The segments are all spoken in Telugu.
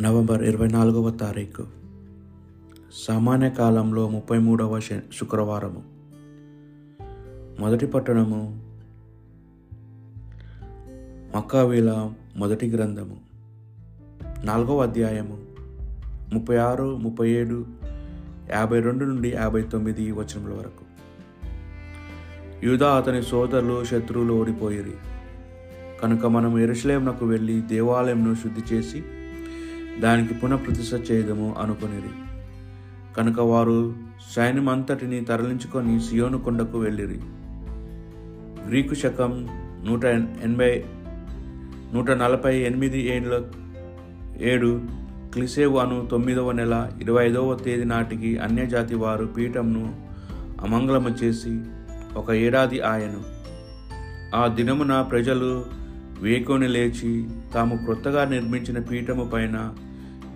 నవంబర్ ఇరవై నాలుగవ తారీఖు. సామాన్య కాలంలో ముప్పై మూడవ శ- శుక్రవారము. మొదటి పట్టణము మక్కావీల మొదటి గ్రంథము. నాలుగవ అధ్యాయము ముప్పై ఆరు ముప్పై ఏడు యాభై రెండు నుండి యాభై తొమ్మిది వచనముల వరకు. యూదా అతని సోదరులు శత్రువులు ఓడిపోయిరి. కనుక మనం ఎరుసలేంనకు వెళ్ళి దేవాలయంను శుద్ధి చేసి దానికి పునఃప్రతిష్ఠ చేయదము అనుకునేది కనుక వారు సైన్యం అంతటిని తరలించుకొని సియోను కొండకు వెళ్ళిరి. గ్రీకు శకం నూట ఎనభై నూట నలభై ఎనిమిది ఏళ్ళ ఏడు క్లిసేవు అను తొమ్మిదవ నెల ఇరవై ఐదవ తేదీ నాటికి అన్యజాతి వారు పీఠంను అమంగళము చేసి ఒక ఏడాది ఆయను. ఆ దినమున ప్రజలు వేకుని లేచి తాము క్రొత్తగా నిర్మించిన పీఠము పైన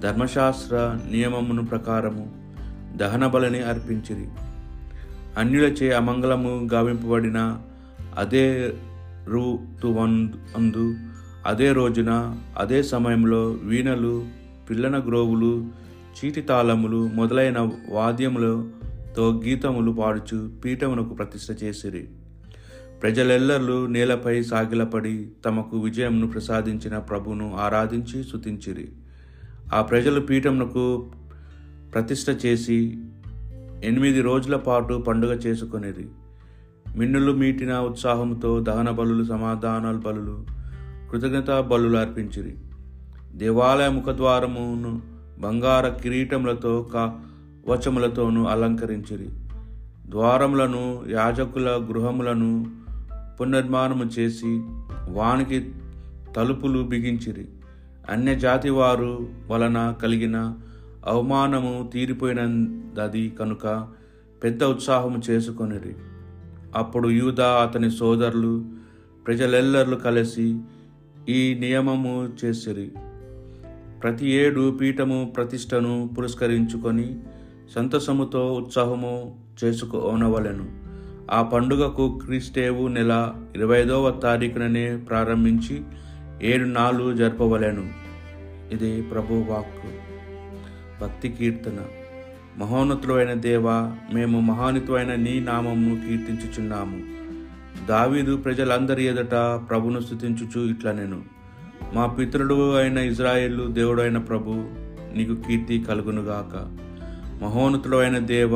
ధర్మశాస్త్ర నియమమును ప్రకారము దహన బలిని అర్పించిరి. అన్యులచే అమంగళము గావింపబడిన అదే ఋతువందు అందు అదే రోజున అదే సమయంలో వీణలు పిల్లన గ్రోవులు చీటి తాళములు మొదలైన వాద్యములతో గీతములు పాడుచు పీఠమునకు ప్రతిష్ట చేసిరి. ప్రజలెల్లరూ నేలపై సాగిలపడి తమకు విజయమును ప్రసాదించిన ప్రభును ఆరాధించి స్తుతించిరి. ఆ ప్రజలు పీఠమునకు ప్రతిష్ట చేసి ఎనిమిది రోజుల పాటు పండుగ చేసుకునేది మిన్నులు మీటిన ఉత్సాహంతో దహన బలులు సమాధానాల బలులు కృతజ్ఞతా బలులు అర్పించిరి. దేవాలయ ముఖద్వారమును బంగార కిరీటములతో కవచములతోనూ అలంకరించిరి. ద్వారములను యాజకుల గృహములను పునర్మాణము చేసి వానికి తలుపులు బిగించిరి. అన్యజాతి వారు వలన కలిగిన అవమానము తీరిపోయినది కనుక పెద్ద ఉత్సాహము చేసుకొనిరి. అప్పుడు యూదా అతని సోదరులు ప్రజలెల్లరూ కలిసి ఈ నియమము చేసిరి. ప్రతి ఏడు పీఠము ప్రతిష్టను పురస్కరించుకొని సంతసముతో ఉత్సాహము చేసుకోనవలెను. ఆ పండుగకు క్రీస్తేవు నెల ఇరవై ఐదవ తారీఖుననే ప్రారంభించి ఏడు నాలు జరపవలను. ఇది ప్రభు వాక్కు. భక్తి కీర్తన. మహోన్నతుడైన దేవ మేము మహానితుడైన నీ నామమును కీర్తించుచున్నాము. దావీదు ప్రజలందరి ఎదుట ప్రభును స్థుతించుచు ఇట్లా నేను మా పితరుడు అయిన ఇజ్రాయేలు దేవుడైన ప్రభు నీకు కీర్తి కలుగునుగాక. మహోన్నతుడైన దేవ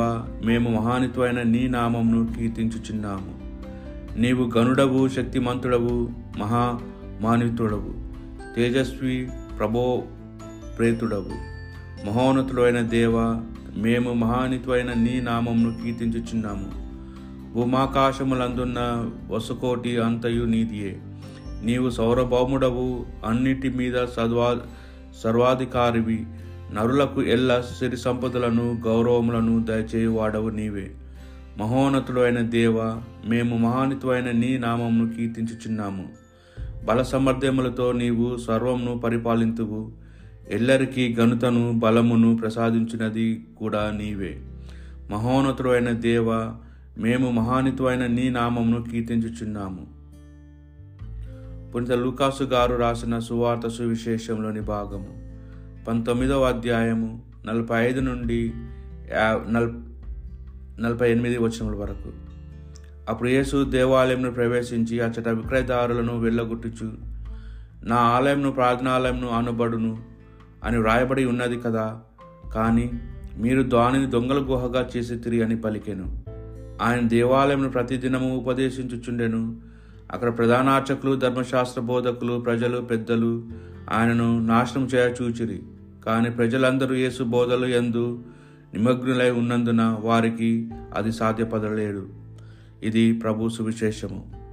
మేము మహానితుడైన నీ నామమును కీర్తించుచున్నాము. నీవు గనుడవు శక్తిమంతుడవు మహా మానితుడవు తేజస్వి ప్రభో ప్రేతుడవు. మహోన్నతుడైన దేవ మేము మహానితుడైన నీ నామమును కీర్తించుచున్నాము. భూమాకాశములందున్న వసుకోటి అంతయు నీదియే నీవు సౌరభౌముడవు అన్నిటి మీద సద్వా సర్వాధికారివి. నరులకు ఎల్ల సిరి సంపదలను గౌరవములను దయచేయువాడవు నీవే. మహోన్నతుడైన దేవ మేము మహానితుడైన నీ నామమును కీర్తించుచున్నాము. బల సమర్థములతో నీవు సర్వమును పరిపాలింతువు. ఎల్లరికీ ఘనుతను బలమును ప్రసాదించినది కూడా నీవే. మహోన్నతుడైన దేవ మేము మహానితువైన నీ నామమును కీర్తించుచున్నాము. పునిత లూకాసు గారు రాసిన సువార్త సువిశేషంలోని భాగము. పంతొమ్మిదవ అధ్యాయము నలభై ఐదు నుండి నలభై ఎనిమిది వచనముల వరకు. అప్పుడు యేసు దేవాలయంను ప్రవేశించి అచ్చట విక్రయదారులను వెళ్ళగొట్టుచు నా ఆలయంను ప్రార్థనాలయంను అనుబడును అని వ్రాయబడి ఉన్నది కదా కానీ మీరు దానిని దొంగల గుహగా చేసి తిరిగి అని పలికెను. ఆయన దేవాలయంను ప్రతిదినము ఉపదేశించుచుండెను. అక్కడ ప్రధానార్చకులు ధర్మశాస్త్ర బోధకులు ప్రజలు పెద్దలు ఆయనను నాశనం చేయ చూచిరి. కానీ ప్రజలందరూ యేసు బోధలు ఎందు నిమగ్నులై ఉన్నందున వారికి అది సాధ్యపడలేడు ఇది ప్రభు సువిశేషము.